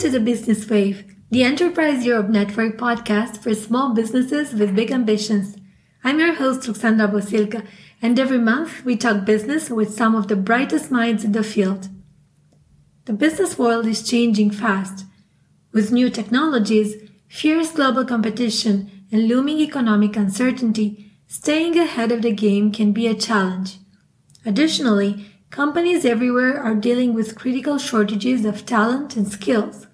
to the Business Wave, the Enterprise Europe Network podcast for small businesses with big ambitions. I'm your host, Ruxandra Bosilka, and every month we talk business with some of the brightest minds in the field. The business world is changing fast. With new technologies, fierce global competition, and looming economic uncertainty, staying ahead of the game can be a challenge. Additionally, companies everywhere are dealing with critical shortages of talent and skills.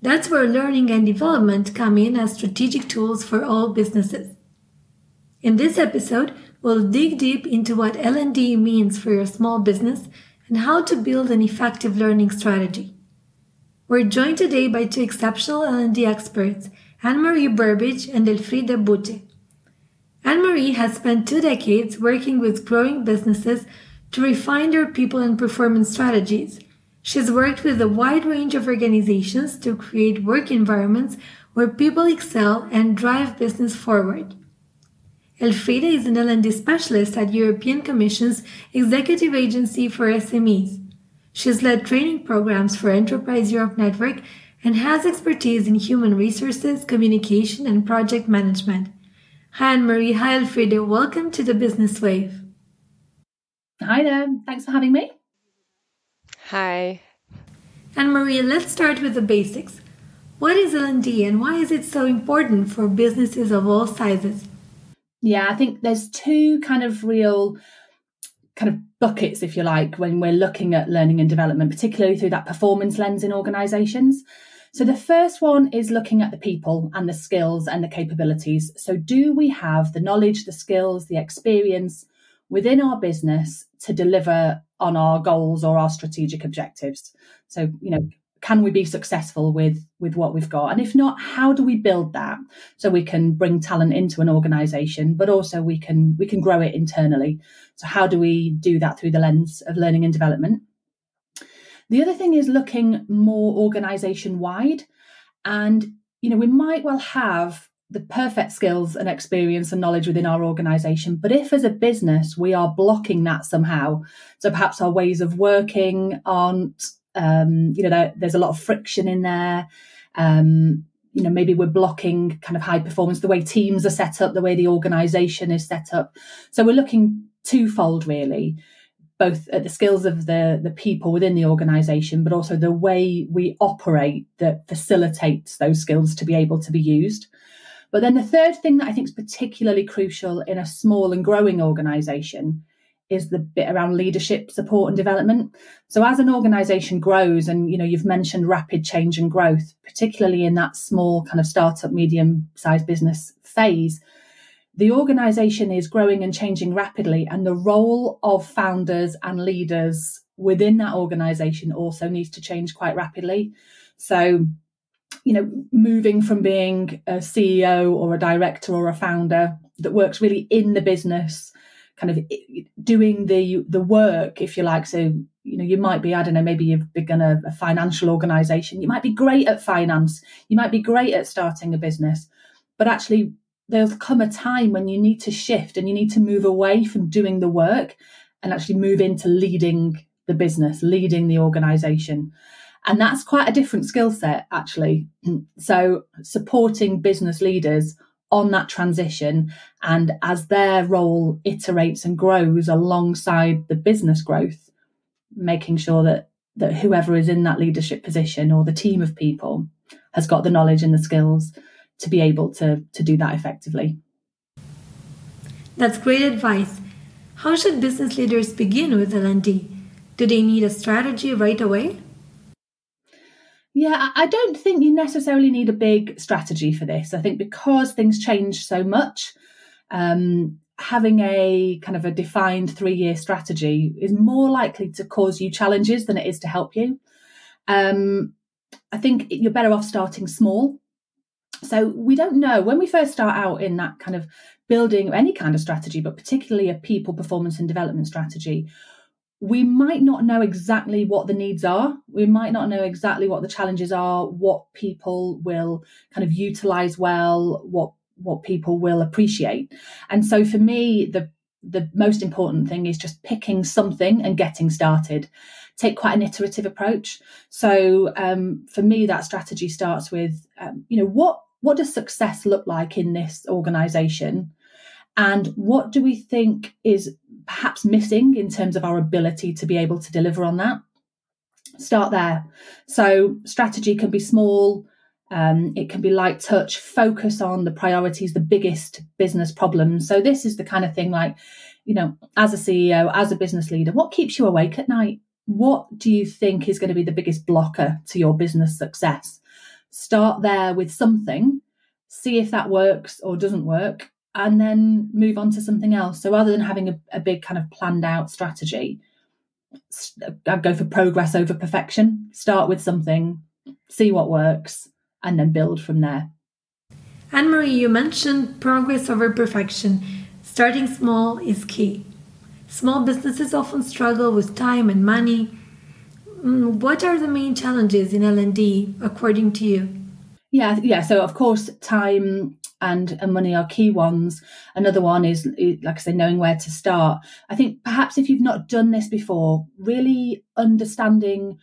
That's where learning and development come in as strategic tools for all businesses. In this episode, we'll dig deep into what L&D means for your small business and how to build an effective learning strategy. We're joined today by two exceptional L&D experts, Anne-Marie Burbidge and Elfride Boute. Anne-Marie has spent two decades working with growing businesses to refine their people and performance strategies. She's worked with a wide range of organizations to create work environments where people excel and drive business forward. Elfride is an L&D specialist at European Commission's Executive Agency for SMEs. She's led training programs for Enterprise Europe Network and has expertise in human resources, communication, and project management. Hi, Anne-Marie. Hi, Elfride. Welcome to the Business Wave. Hi there. Thanks for having me. Hi. Anne-Marie, let's start with the basics. What is L&D and why is it so important for businesses of all sizes? Yeah, I think there's two kind of real kind of buckets, if you like, when we're looking at learning and development, particularly through that performance lens in organizations. So the first one is looking at the people and the skills and the capabilities. So do we have the knowledge, the skills, the experience within our business to deliver on our goals or our strategic objectives? So, you know, can we be successful with with what we've got? And if not how do we build that? So we can bring talent into an organization but also we can we can grow it internally. So how do we do that through the lens of learning and development? The other thing is looking more organization wide and you know we might well have the perfect skills and experience and knowledge within our organization but if as a business we are blocking that somehow so perhaps our ways of working aren't um, you know, there, there's a lot of friction in there. Um, you know, maybe we're blocking kind of high performance, the way teams are set up, the way the organization is set up. So we're looking twofold, really, both at the skills of the, the people within the organization, but also the way we operate that facilitates those skills to be able to be used. But then the third thing that I think is particularly crucial in a small and growing organization is the bit around leadership support and development. So as an organization grows and you know you've mentioned rapid change and growth, particularly in that small kind of startup medium sized business phase, the organization is growing and changing rapidly and the role of founders and leaders within that organization also needs to change quite rapidly. So you know, moving from being a CEO or a director or a founder that works really in the business kind of doing the the work, if you like. So you know, you might be I don't know, maybe you've begun a, a financial organisation. You might be great at finance. You might be great at starting a business, but actually there'll come a time when you need to shift and you need to move away from doing the work and actually move into leading the business, leading the organization. And that's quite a different skill set, actually. So, supporting business leaders on that transition and as their role iterates and grows alongside the business growth making sure that that whoever is in that leadership position or the team of people has got the knowledge and the skills to be able to to do that effectively. That's great advice. How should business leaders begin with l&d do they need a strategy right away yeah, I don't think you necessarily need a big strategy for this. I think because things change so much, um, having a kind of a defined three year strategy is more likely to cause you challenges than it is to help you. Um, I think you're better off starting small. So we don't know when we first start out in that kind of building any kind of strategy, but particularly a people performance and development strategy we might not know exactly what the needs are. We might not know exactly what the challenges are, what people will kind of utilize well, what what people will appreciate. And so for me, the the most important thing is just picking something and getting started. Take quite an iterative approach. So um, for me, that strategy starts with, um, you know, what what does success look like in this organization? And what do we think is perhaps missing in terms of our ability to be able to deliver on that? Start there. So, strategy can be small, um, it can be light touch, focus on the priorities, the biggest business problems. So, this is the kind of thing like, you know, as a CEO, as a business leader, what keeps you awake at night? What do you think is going to be the biggest blocker to your business success? Start there with something, see if that works or doesn't work, and then move on to something else. So rather than having a, a big kind of planned out strategy, I'd go for progress over perfection. Start with something, see what works, and then build from there. Anne Marie, you mentioned progress over perfection. Starting small is key. Small businesses often struggle with time and money. Mm, what are the main challenges in L&D according to you? Yeah, yeah. So of course, time and, and money are key ones. Another one is, like I say, knowing where to start. I think perhaps if you've not done this before, really understanding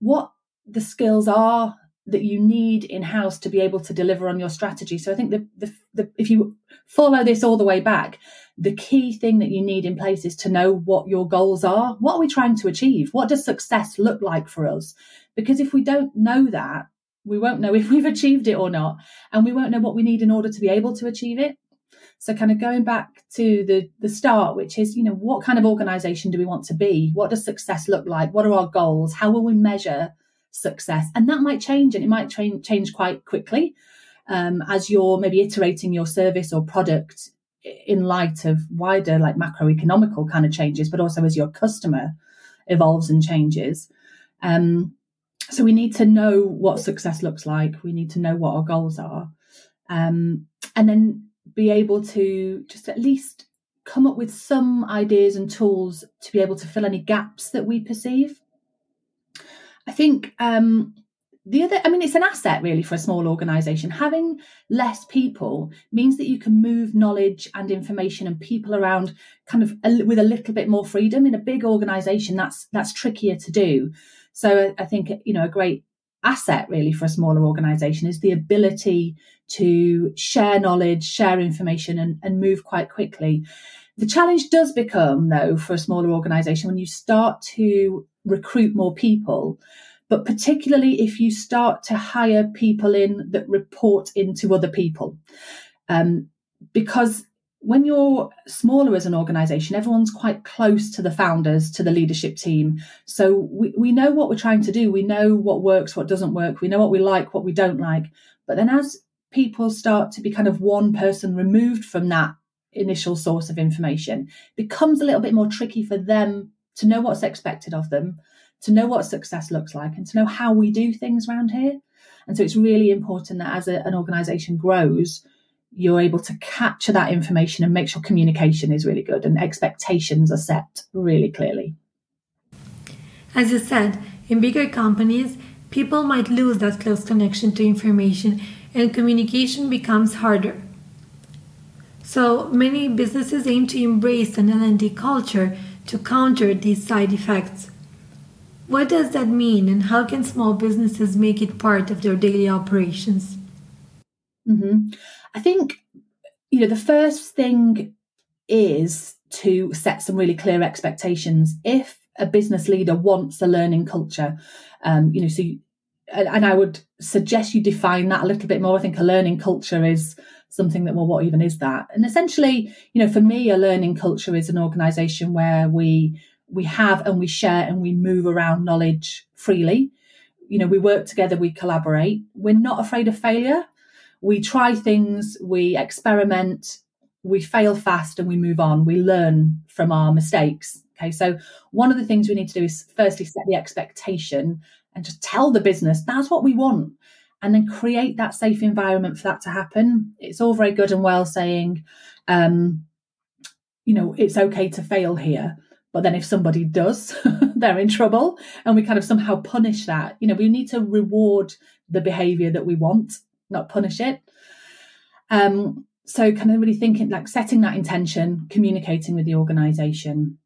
what the skills are that you need in house to be able to deliver on your strategy. So I think the, the, the, if you follow this all the way back, the key thing that you need in place is to know what your goals are. What are we trying to achieve? What does success look like for us? Because if we don't know that, we won't know if we've achieved it or not and we won't know what we need in order to be able to achieve it. So kind of going back to the the start which is you know what kind of organization do we want to be? What does success look like? What are our goals? How will we measure success? And that might change and it might tra- change quite quickly um, as you're maybe iterating your service or product in light of wider like macroeconomical kind of changes but also as your customer evolves and changes. Um, so we need to know what success looks like. We need to know what our goals are. Um, and then be able to just at least come up with some ideas and tools to be able to fill any gaps that we perceive. I think um, the other, I mean, it's an asset really for a small organization. Having less people means that you can move knowledge and information and people around kind of a, with a little bit more freedom. In a big organization, that's that's trickier to do. So I think, you know, a great asset really for a smaller organization is the ability to share knowledge, share information, and, and move quite quickly. The challenge does become, though, for a smaller organization when you start to recruit more people, but particularly if you start to hire people in that report into other people. Um, because when you're smaller as an organization, everyone's quite close to the founders, to the leadership team. So we, we know what we're trying to do. We know what works, what doesn't work. We know what we like, what we don't like. But then as people start to be kind of one person removed from that initial source of information, becomes a little bit more tricky for them to know what's expected of them, to know what success looks like, and to know how we do things around here. And so it's really important that as a, an organization grows, you're able to capture that information and make sure communication is really good and expectations are set really clearly. As you said, in bigger companies, people might lose that close connection to information and communication becomes harder. So many businesses aim to embrace an L&D culture to counter these side effects. What does that mean and how can small businesses make it part of their daily operations? Mm-hmm. I think, you know, the first thing is to set some really clear expectations. If a business leader wants a learning culture, um, you know, so, you, and, and I would suggest you define that a little bit more. I think a learning culture is something that, well, what even is that? And essentially, you know, for me, a learning culture is an organization where we, we have and we share and we move around knowledge freely. You know, we work together, we collaborate. We're not afraid of failure we try things, we experiment, we fail fast and we move on. We learn from our mistakes. Okay, so one of the things we need to do is firstly set the expectation and just tell the business that's what we want and then create that safe environment for that to happen. It's all very good and well saying, um, you know, it's okay to fail here. But then if somebody does, they're in trouble. And we kind of somehow punish that. You know, we need to reward the behavior that we want not punish it. Um, so kind of really thinking like setting that intention, communicating with the organization.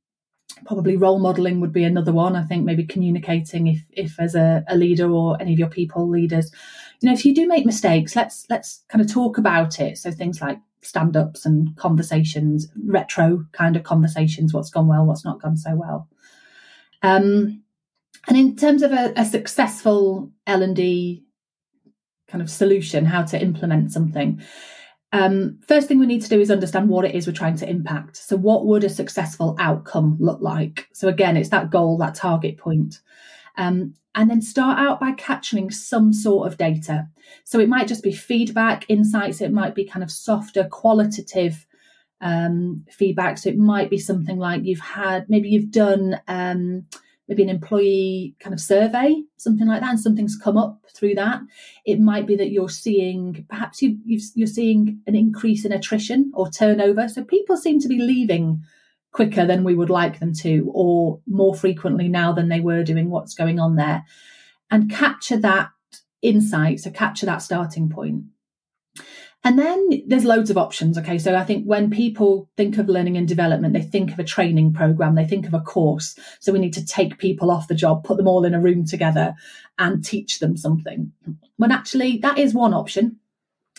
Probably role modeling would be another one. I think maybe communicating if if as a, a leader or any of your people leaders, you know, if you do make mistakes, let's let's kind of talk about it. So things like stand ups and conversations, retro kind of conversations, what's gone well, what's not gone so well. Um, and in terms of a, a successful L and D kind of solution, how to implement something, um, first thing we need to do is understand what it is we're trying to impact. So, what would a successful outcome look like? So, again, it's that goal, that target point. Um, and then start out by capturing some sort of data. So, it might just be feedback, insights, it might be kind of softer, qualitative um, feedback. So, it might be something like you've had, maybe you've done. Maybe an employee kind of survey, something like that, and something's come up through that. It might be that you're seeing, perhaps you, you're seeing an increase in attrition or turnover. So people seem to be leaving quicker than we would like them to, or more frequently now than they were doing what's going on there. And capture that insight, so capture that starting point. And then there's loads of options. Okay. So I think when people think of learning and development, they think of a training program, they think of a course. So we need to take people off the job, put them all in a room together and teach them something. When actually that is one option.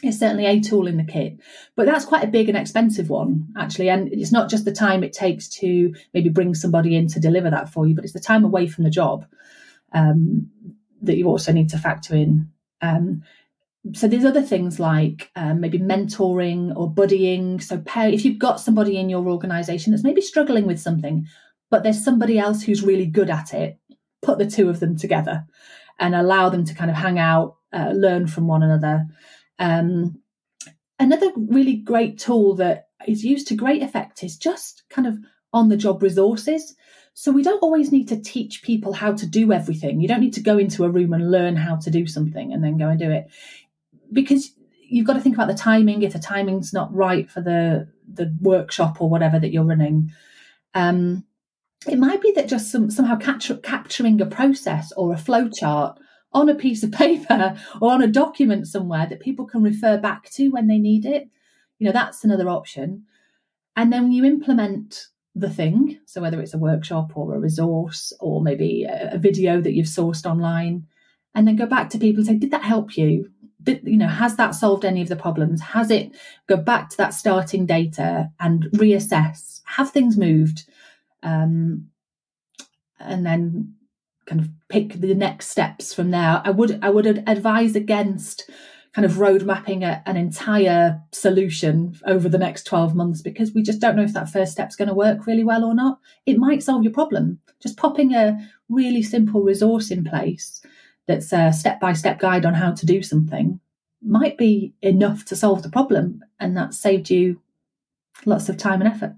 It's certainly a tool in the kit, but that's quite a big and expensive one, actually. And it's not just the time it takes to maybe bring somebody in to deliver that for you, but it's the time away from the job um, that you also need to factor in. Um, so there's other things like um, maybe mentoring or buddying. So pair, if you've got somebody in your organization that's maybe struggling with something but there's somebody else who's really good at it put the two of them together and allow them to kind of hang out uh, learn from one another. Um, another really great tool that is used to great effect is just kind of on the job resources. So we don't always need to teach people how to do everything. You don't need to go into a room and learn how to do something and then go and do it because you've got to think about the timing. If the timing's not right for the the workshop or whatever that you're running, um, it might be that just some, somehow capturing a process or a flow chart on a piece of paper or on a document somewhere that people can refer back to when they need it. You know, that's another option. And then you implement the thing, so whether it's a workshop or a resource or maybe a, a video that you've sourced online, and then go back to people and say, Did that help you? You know has that solved any of the problems? Has it go back to that starting data and reassess? Have things moved? Um, and then kind of pick the next steps from there. I would i would advise against kind of road mapping a, an entire solution over the next 12 months because we just don't know if that first step's going to work really well or not. It might solve your problem. Just popping a really simple resource in place that's a step by step guide on how to do something might be enough to solve the problem. And that saved you lots of time and effort.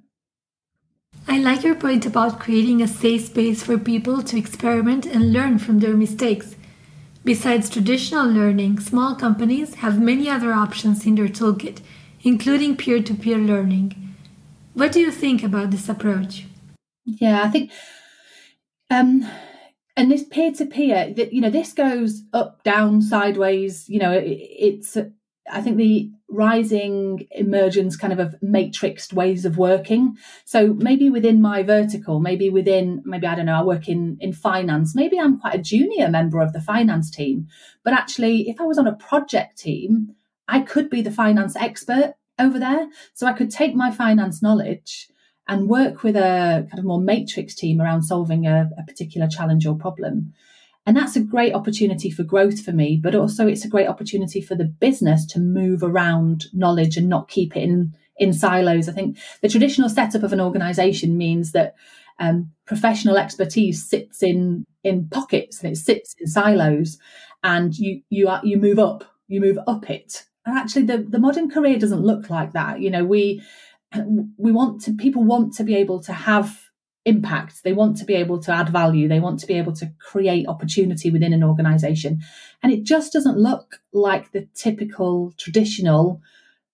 I like your point about creating a safe space for people to experiment and learn from their mistakes. Besides traditional learning, small companies have many other options in their toolkit, including peer to peer learning. What do you think about this approach? Yeah, I think um, and this peer to peer that you know this goes up down sideways you know it, it's i think the rising emergence kind of of matrixed ways of working. So maybe within my vertical maybe within maybe i don't know i work in in finance maybe i'm quite a junior member of the finance team but actually if i was on a project team i could be the finance expert over there. So i could take my finance knowledge and work with a kind of more matrix team around solving a, a particular challenge or problem. And that's a great opportunity for growth for me, but also it's a great opportunity for the business to move around knowledge and not keep it in, in silos. I think the traditional setup of an organization means that um, professional expertise sits in in pockets and it sits in silos, and you you are, you move up, you move up it. And actually, the the modern career doesn't look like that. You know, we we want to people want to be able to have impact. They want to be able to add value. They want to be able to create opportunity within an organization. And it just doesn't look like the typical traditional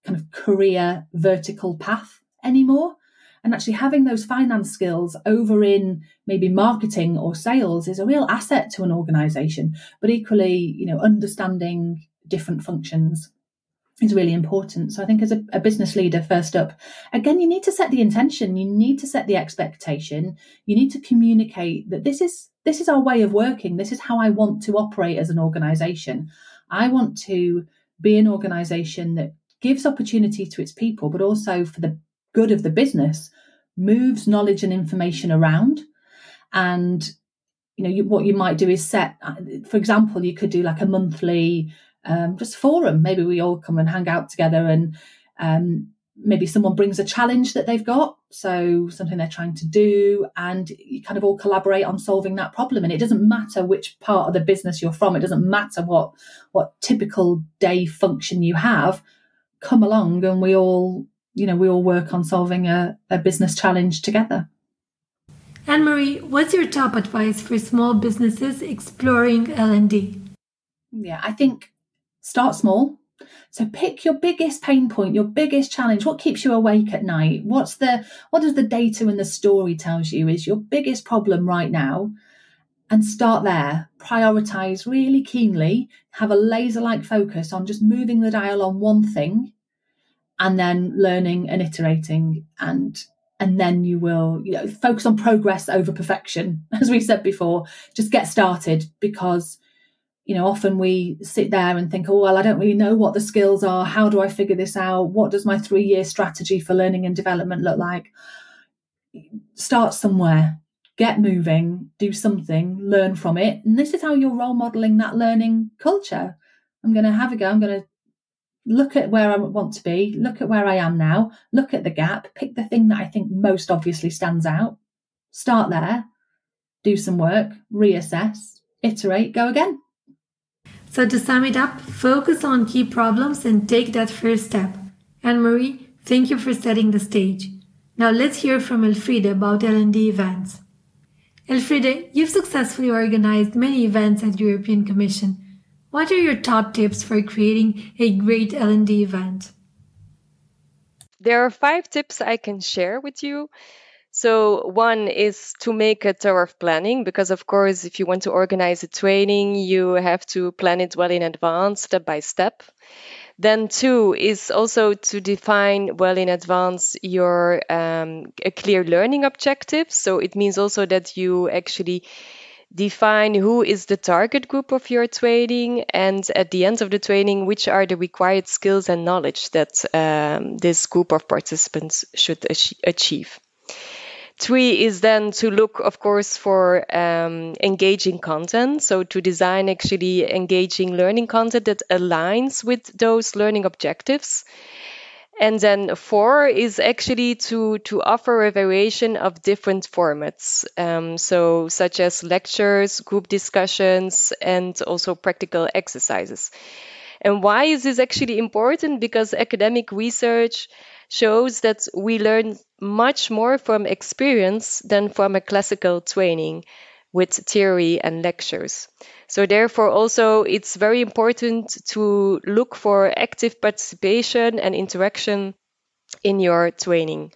kind of career vertical path anymore. And actually having those finance skills over in maybe marketing or sales is a real asset to an organization but equally you know understanding different functions is really important. So I think as a, a, business leader, first up, again, you need to set the intention, you need to set the expectation, you need to communicate that this is this is our way of working, this is how I want to operate as an organization. I want to be an organization that gives opportunity to its people, but also for the good of the business, moves knowledge and information around. And you know, you, what you might do is set, uh, for example, you could do like a monthly um, just forum. Maybe we all come and hang out together and um, maybe someone brings a challenge that they've got. So something they're trying to do and you kind of all collaborate on solving that problem. And it doesn't matter which part of the business you're from. It doesn't matter what what typical day function you have. Come along and we all you know we all work on solving a, a business challenge together. Anne marie what's your top advice for small businesses exploring l&d yeah i think start small. So pick your biggest pain point, your biggest challenge. What keeps you awake at night? What's the what does the data and the story tells you is your biggest problem right now? And start there. Prioritize really keenly. Have a laser-like focus on just moving the dial on one thing, and then learning and iterating and and then you will you know focus on progress over perfection as we said before just get started because you know, often we sit there and think, oh, well, I don't really know what the skills are. How do I figure this out? What does my three year strategy for learning and development look like? Start somewhere, get moving, do something, learn from it. And this is how you're role modeling that learning culture. I'm going to have a go. I'm going to look at where I want to be, look at where I am now, look at the gap, pick the thing that I think most obviously stands out, start there, do some work, reassess, iterate, go again. So, to sum it up, focus on key problems and take that first step. Anne Marie, thank you for setting the stage. Now, let's hear from Elfride about L&D events. Elfride, you've successfully organized many events at the European Commission. What are your top tips for creating a great L&D event? There are five tips I can share with you. So, one is to make a thorough planning because, of course, if you want to organize a training, you have to plan it well in advance, step by step. Then, two is also to define well in advance your um, a clear learning objective. So, it means also that you actually define who is the target group of your training and at the end of the training which are the required skills and knowledge that um, this group of participants should achieve Three is then to look, of course, for um, engaging content. So to design actually engaging learning content that aligns with those learning objectives. And then four is actually to, to offer a variation of different formats. Um, so such as lectures, group discussions, and also practical exercises. And why is this actually important? Because academic research shows that we learn much more from experience than from a classical training with theory and lectures. So therefore also it's very important to look for active participation and interaction in your training.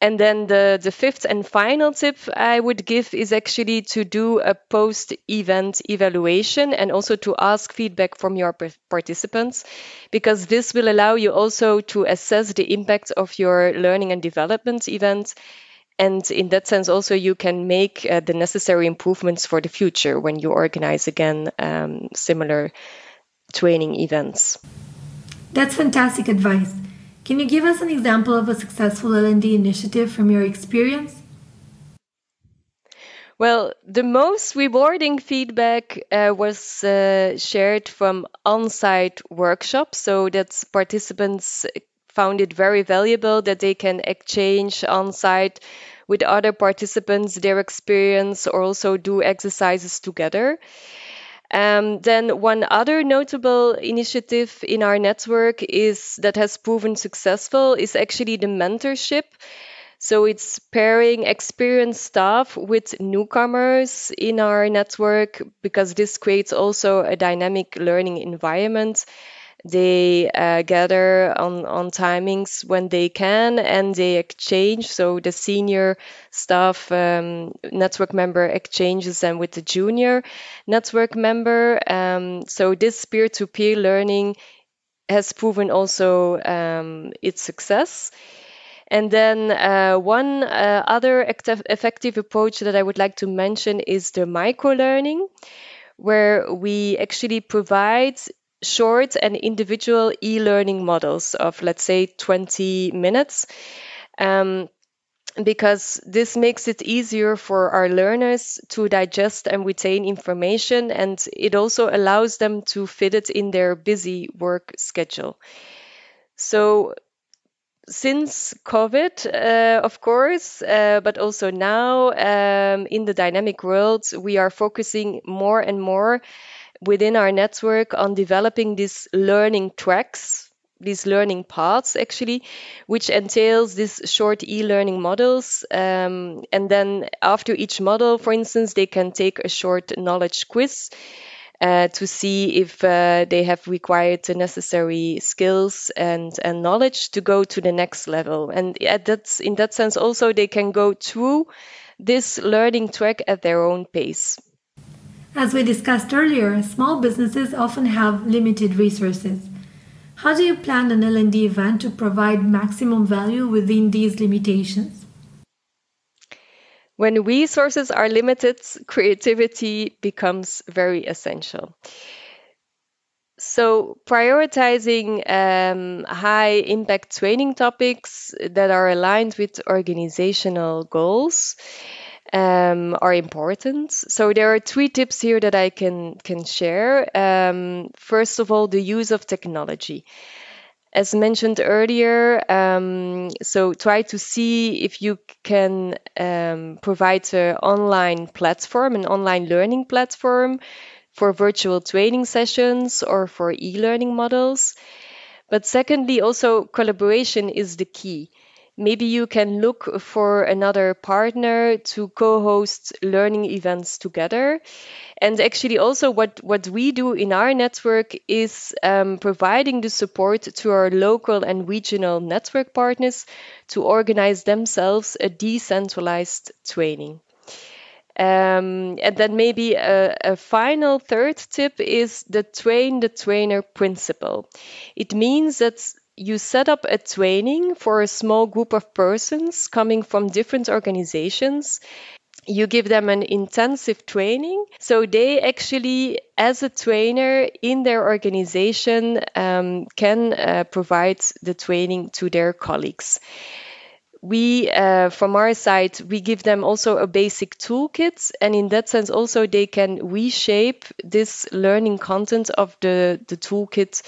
And then the, the fifth and final tip I would give is actually to do a post event evaluation and also to ask feedback from your participants, because this will allow you also to assess the impact of your learning and development event. And in that sense, also you can make uh, the necessary improvements for the future when you organize again um, similar training events. That's fantastic advice. Can you give us an example of a successful L&D initiative from your experience? Well, the most rewarding feedback uh, was uh, shared from on site workshops. So that participants found it very valuable that they can exchange on site with other participants their experience or also do exercises together. Um, then one other notable initiative in our network is that has proven successful is actually the mentorship. So it's pairing experienced staff with newcomers in our network because this creates also a dynamic learning environment they uh, gather on, on timings when they can and they exchange. So the senior staff um, network member exchanges them with the junior network member. Um, so this peer to peer learning has proven also um, its success. And then uh, one uh, other effective approach that I would like to mention is the micro learning, where we actually provide short and individual e-learning models of let's say 20 minutes um, because this makes it easier for our learners to digest and retain information and it also allows them to fit it in their busy work schedule. So since COVID, uh, of course, uh, but also now um, in the dynamic world, we are focusing more and more within our network on developing these learning tracks, these learning paths actually, which entails these short e-learning models. Um, and then after each model, for instance, they can take a short knowledge quiz. Uh, to see if uh, they have required the necessary skills and, and knowledge to go to the next level. And at that, in that sense, also they can go through this learning track at their own pace. As we discussed earlier, small businesses often have limited resources. How do you plan an L&D event to provide maximum value within these limitations? When resources are limited, creativity becomes very essential. So, prioritizing um, high impact training topics that are aligned with organizational goals um, are important. So there are three tips here that I can can share. Um, first of all, the use of technology. As mentioned earlier, um, so try to see if you can um, provide an online platform, an online learning platform for virtual training sessions or for e-learning models. But secondly, also collaboration is the key maybe you can look for another partner to co-host learning events together and actually also what what we do in our network is um, providing the support to our local and regional network partners to organize themselves a decentralized training um, and then maybe a, a, final third tip is the train the trainer principle. It means that you set up a training for a small group of persons coming from different organizations. You give them an intensive training. So they actually as a trainer in their organization um, can uh, provide the training to their colleagues. We uh, from our side we give them also a basic toolkit and in that sense also they can reshape this learning content of the the toolkit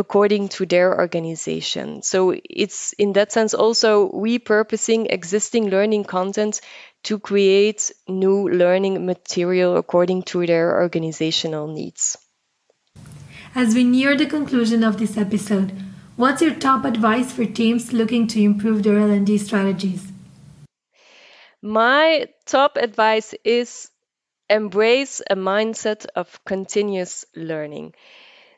according to their organization. So it's in that sense also repurposing existing learning content to create new learning material according to their organizational needs. As we near the conclusion of this episode, what's your top advice for teams looking to improve their L&D strategies? My top advice is embrace a mindset of continuous learning.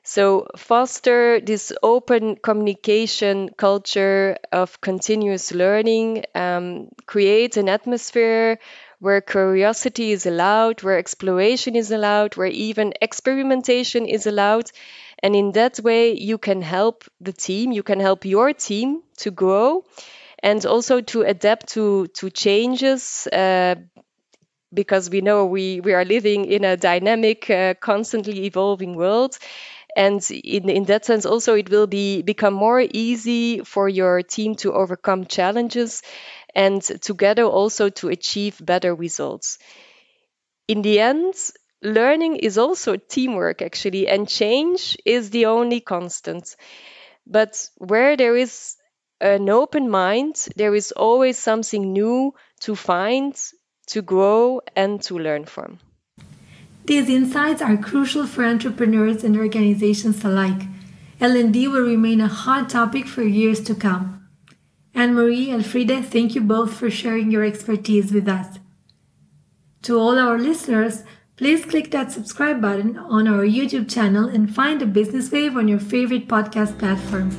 So foster this open communication culture of continuous learning, um, create an atmosphere where curiosity is allowed, where exploration is allowed, where even experimentation is allowed. And in that way, you can help the team, you can help your team to grow and also to adapt to, to changes. Uh, because we know we, we are living in a dynamic, uh, constantly evolving world and in, in that sense also it will be become more easy for your team to overcome challenges and together also to achieve better results. In the end learning is also teamwork actually and change is the only constant. But where there is an open mind there is always something new to find to grow and to learn from these insights are crucial for entrepreneurs and organizations alike. L&D will remain a hot topic for years to come. Anne-Marie, Elfride, thank you both for sharing your expertise with us. To all our listeners, please click that subscribe button on our YouTube channel and find a Business Wave on your favorite podcast platform.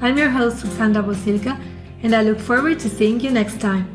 I'm your host, Ruxandra Bosilka, and I look forward to seeing you next time.